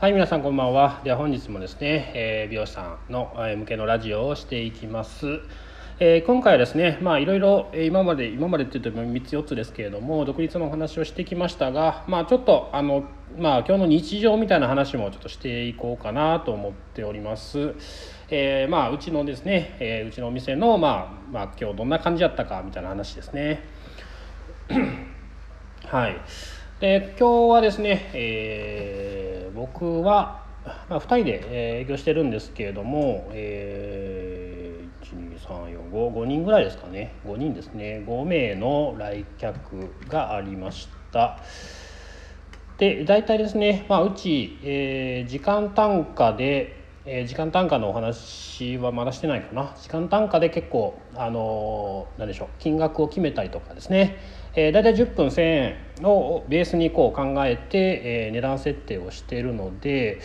はい皆さんこんばんは。では本日もですね、えー、美容師さんの向けのラジオをしていきます、えー、今回はですねまあいろいろ今まで今までって言っても3つ4つですけれども独立のお話をしてきましたがまあちょっとあのまあ今日の日常みたいな話もちょっとしていこうかなと思っております。えー、まあうちのですね、え、うちのお店のまあまあ今日どんな感じだったかみたいな話ですね。はい。で今日はですね、えー、僕は、まあ、2人で営業してるんですけれども、えー、12345人ぐらいですかね。5人ですね。5名の来客がありました。で大体ですね、まあ、うち、えー、時間単価でえー、時間単価のお話はまだしてないかな。時間単価で結構あのー、何でしょう金額を決めたりとかですね。えー、大体10分1,000円をベースにこう考えて、えー、値段設定をしているので、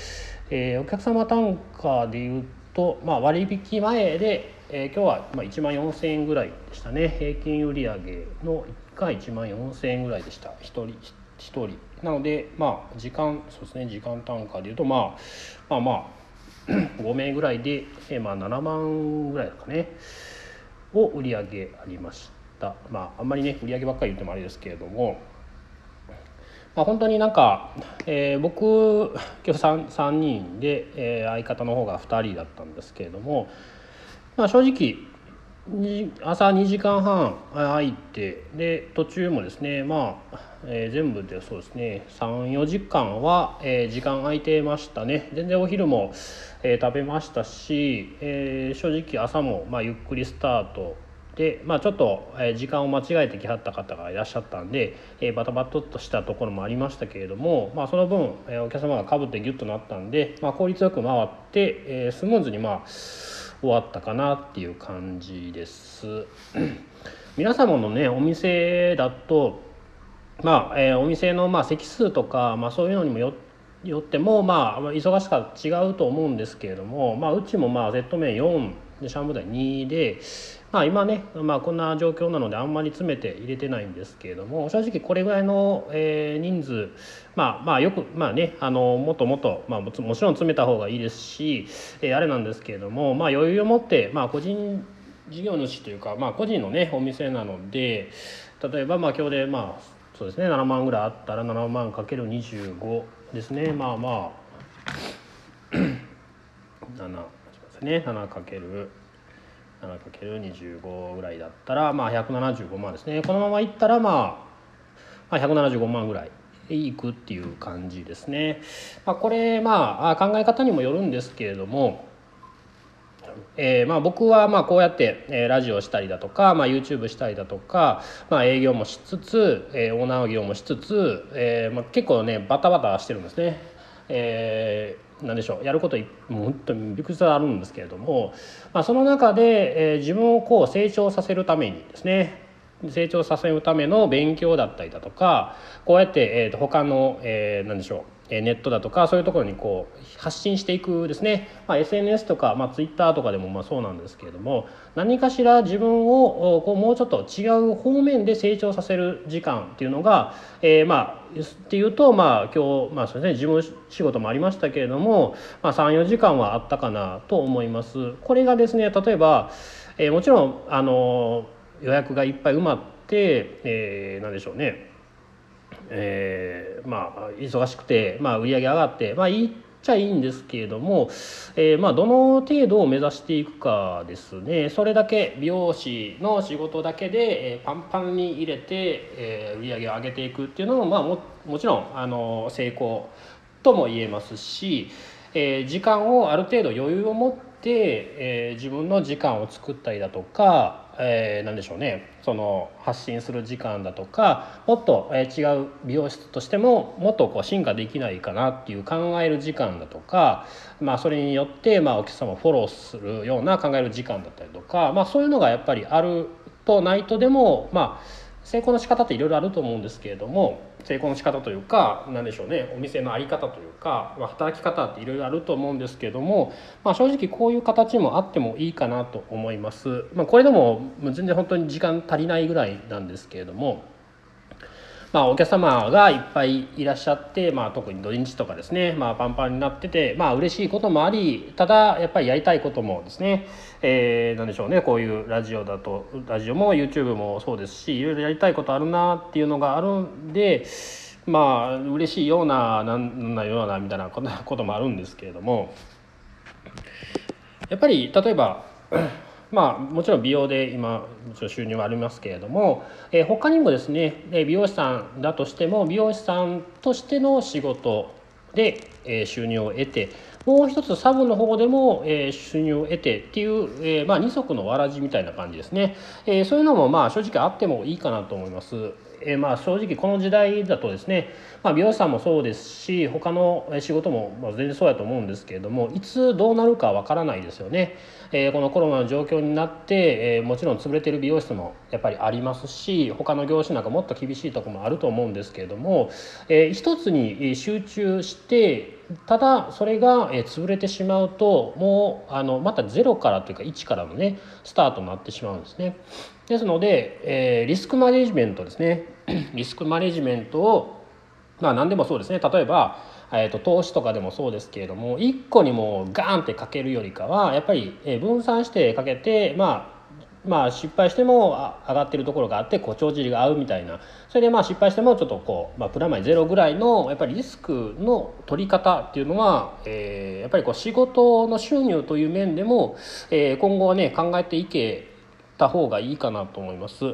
えー、お客様単価でいうと、まあ、割引前で、えー、今日はまあ1万4,000円ぐらいでしたね。平均売上の1回1万4,000円ぐらいでした。1人1人。なのでまあ時間そうですね時間単価でいうと、まあ、まあまあ 5名ぐらいで、えー、まあ7万ぐらいですかねを売り上げありました。た。まああんまりね売り上げばっかり言ってもあれですけれどもまあ、本当になんか、えー、僕今日 3, 3人で、えー、相方の方が2人だったんですけれども、まあ、正直朝2時間半空いてで途中もですねまあ、えー、全部でそうですね34時間は、えー、時間空いてましたね。全然お昼も、えー、食べましたし、え、正直朝も、まあ、ゆっくりスタートで、まあ、ちょっと時間を間違えてきはった方がいらっしゃったんで、えー、バタバタとしたところもありましたけれども、まあ、その分、えお客様がかぶってギュッとなったんで、まあ、効率よく回って、えー、スムーズにまあ終わったかなっていう感じです。皆様のねお店だとまあ、えー、お店のまあ席数とか、まあ、そういうのにもよよってもまあ忙しさ違うと思うんですけれども、まあ、うちもまあ Z 面4でシャンブ台2で、まあ、今ね、まあ、こんな状況なのであんまり詰めて入れてないんですけれども正直これぐらいの、えー、人数まあまあよくまあねあのもっともっと、まあ、もちろん詰めた方がいいですし、えー、あれなんですけれども、まあ、余裕を持って、まあ、個人事業主というか、まあ、個人のねお店なので例えばまあ今日でまあそうですね7万ぐらいあったら7万かける25ですね。まあまあ。7ですね7かける 7×25 ぐらいだったら、まあ、175万ですねこのままいったら、まあ、175万ぐらいいくっていう感じですね、まあ、これまあ考え方にもよるんですけれどもえー、まあ僕はまあこうやって、ラジオしたりだとか、まあ、YouTube したりだとか、まあ、営業もしつつ、えー、オーナー業もしつつ、えーまあ、結構ねバタバタしてるんですね。え何でしょうやることもう本当にびっくりあるんですけれども、まあ、その中で、えー、自分をこう成長させるためにですね成長させるための勉強だったりだとかこうやって、えーと、他の、えー、何でしょうネットだとかそういうところにこう発信していくですね、まあ、SNS とか、まあ、Twitter とかでもまあそうなんですけれども何かしら自分をこうもうちょっと違う方面で成長させる時間っていうのが、えー、まあっていうとまあ今日、まあそうですね、事務仕事もありましたけれども、まあ、34時間はあったかなと思います。これがですね例えば、えー、もちろんあの予約がいっぱい埋まって、えー、何でしょうねえー、まあ忙しくて、まあ、売り上げ上がってまあいいっちゃいいんですけれども、えー、まあどの程度を目指していくかですね。それだけ美容師の仕事だけで、えー、パンパンに入れて、えー、売り上げを上げていくっていうのも、まあ、ももちろんあの成功とも言えますし、え、時間をある程度余裕を持って、えー、自分の時間を作ったりだとかえー、何でしょうね。その発信する時間だとかもっと、えー、違う美容室としてももっとこう進化できないかなっていう考える時間だとか、まあ、それによって、まあ、お客様をフォローするような考える時間だったりとか、まあ、そういうのがやっぱりあるとないとでもまあ成功の仕方っていろいろあると思うんですけれども成功の仕方というか何でしょうねお店の在り方というか、まあ、働き方っていろいろあると思うんですけれども、まあ、正直こういう形もあってもいいかなと思います。まあ、これでも全然本当に時間足りないぐらいなんですけれども。まあ、お客様がいっぱいいらっしゃって、まあ、特に土日とかですね、まあ、パンパンになってて、まあ嬉しいこともありただやっぱりやりたいこともですね、えー、何でしょうねこういうラジオだとラジオも YouTube もそうですしいろいろやりたいことあるなっていうのがあるんでまあ嬉しいようななんなようなみたいなこともあるんですけれどもやっぱり例えばまあ、もちろん美容で今もちろん収入はありますけれども、えー、他にもですね美容師さんだとしても美容師さんとしての仕事で、え、収入を得てもう一つサブの方でも、えー、収入を得てっていう、えーまあ、二足のわらじみたいな感じですね、えー、そういうのもまあ正直あってもいいかなと思います。え、まあ正直この時代だとですね、まあ、美容師さんもそうですし他の仕事も全然そうやと思うんですけれどもいつどうなるかわからないですよね。えー、このコロナの状況になって、えー、もちろん潰れてる美容室もやっぱりありますし他の業種なんかもっと厳しいとこもあると思うんですけれども、えー、一つに集中してただそれが潰れてしまうともうあのまたゼロからというか1からのねスタートになってしまうんですね。ですので、えー、リスクマネジメントですね リスクマネジメントをまあ何でもそうですね例えば、えーと、投資とかでもそうですけれども1個にもうガーンってかけるよりかはやっぱり分散してかけてまあまあ失敗しても上がってるところがあってこう帳尻が合うみたいな。それでまあ失敗してもちょっとこう、まあ、プラマイゼロぐらいのやっぱりリスクの取り方っていうのは、えー、やっぱりこう仕事の収入という面でも、えー、今後はね考えていけた方がいいかなと思います。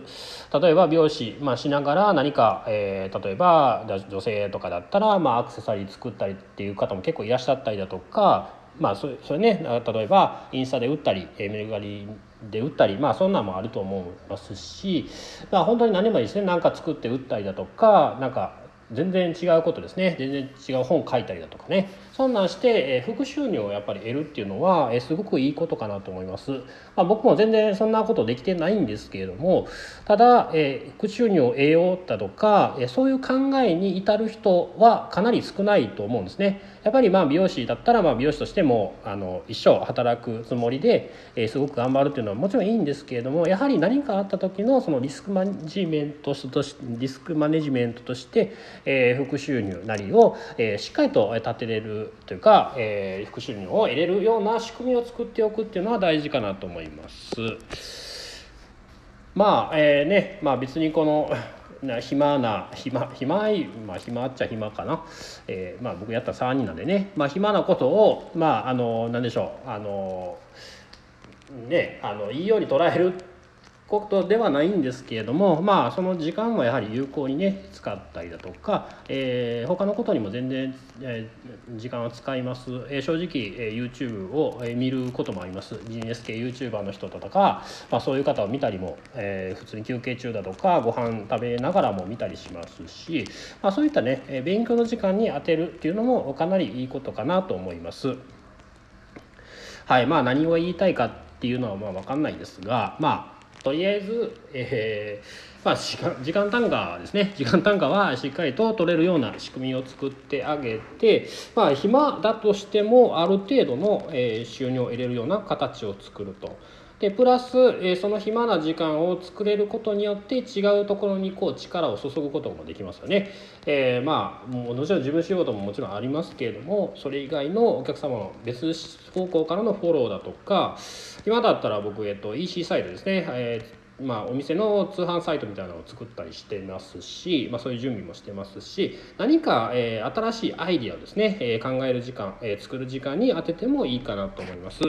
例えば美容師、まあ、しながら何か、えー、例えば女性とかだったら、まあ、アクセサリー作ったりっていう方も結構いらっしゃったりだとかまあそれそれね例えばインスタで売ったりメルカリで売ったりまあそんなんもあると思いますし、まあ、本当に何もいいですね。何か作って打ったりだとかなんか全然違うことですね。全然違う本書いたりだとかね。そんなんして、え副収入をやっぱり得るっていうのは、えすごくいいことかなと思います、まあ、僕も全然そんなことできてないんですけれどもただ、え副収入を得ようだとか、えそういう考えに至る人はかなり少ないと思うんですね。やっぱりまあ美容師だったらまあ美容師としてもあの一生働くつもりで、えすごく頑張るっていうのはもちろんいいんですけれどもやはり何かあった時のそのリスクマネジメントとしてリスクマネジメントとして、え副収入なりを、えしっかりと立てれるというか、えー、副収入を得れるような仕組みを作っておくっていうのは大事かなと思います。まあえー、ねまあ別にこのな暇な暇暇いまあ暇っちゃ暇かな、えー、まあ僕やったら3人なんでね。まあ暇なことをまああの何でしょう。あのねあのいいように捉えることではないんですけれどもまあその時間もやはり有効にね使ったりだとか、えー、他のことにも全然、えー、時間を使います、えー、正直、えー、YouTube を見ることもありますビジネス系 YouTuber の人とか、まあ、そういう方を見たりも、えー、普通に休憩中だとかご飯食べながらも見たりしますし、まあ、そういったね勉強の時間に当てるっていうのもかなりいいことかなと思います。はいまあ、何を言いたいかっていうのはまあ分かんないですがまあとりあえず、えーまあ、時間時間単価ですね時間単価はしっかりと取れるような仕組みを作ってあげて、まあ、暇だとしてもある程度の、え、収入を得れるような形を作ると。でプラス、え、その暇な時間を作れることによって違うところにこう力を注ぐこともできますよね。えー、まあもちろん自分仕事ももちろんありますけれどもそれ以外のお客様の別方向からのフォローだとか今だったら僕、えっと、EC サイトですね、えーまあ、お店の通販サイトみたいなのを作ったりしてますし、まあ、そういう準備もしてますし何か、えー、新しいアイディアをですね、えー、考える時間、えー、作る時間に当ててもいいかなと思います。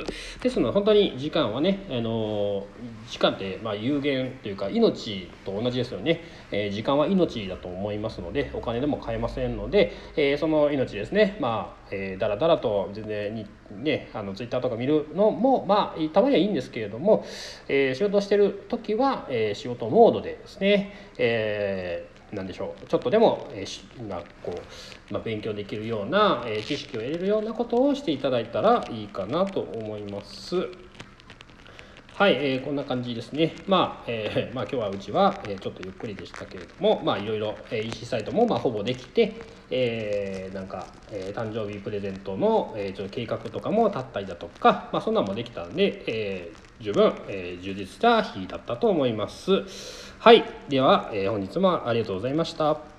ですので本当に時間はね、あの時間ってまあ有限というか命と同じですよね、え時間は命だと思いますのでお金でも買えませんので、えその命ですねまあ、えー、だらだらと全然にねあのツイッターとか見るのもまあたまにはいいんですけれども、え仕事してる時は、え仕事モードでですね、えー何でしょうちょっとでも、えーまあこうまあ、勉強できるような、えー、知識を得れるようなことをしていただいたらいいかなと思います。はい、えー、こんな感じですね。まあ、えー、まあ、今日はうちは、えー、ちょっとゆっくりでしたけれども、まあ、いろいろ、えー、EC サイトも、まあ、ほぼできて、えー、なんか、えー、誕生日プレゼントの、えー、ちょっと計画とかも立ったりだとか、まあ、そんなんもできたんで、えー、十分、えー、充実した日だったと思います。はい、では、えー、本日もありがとうございました。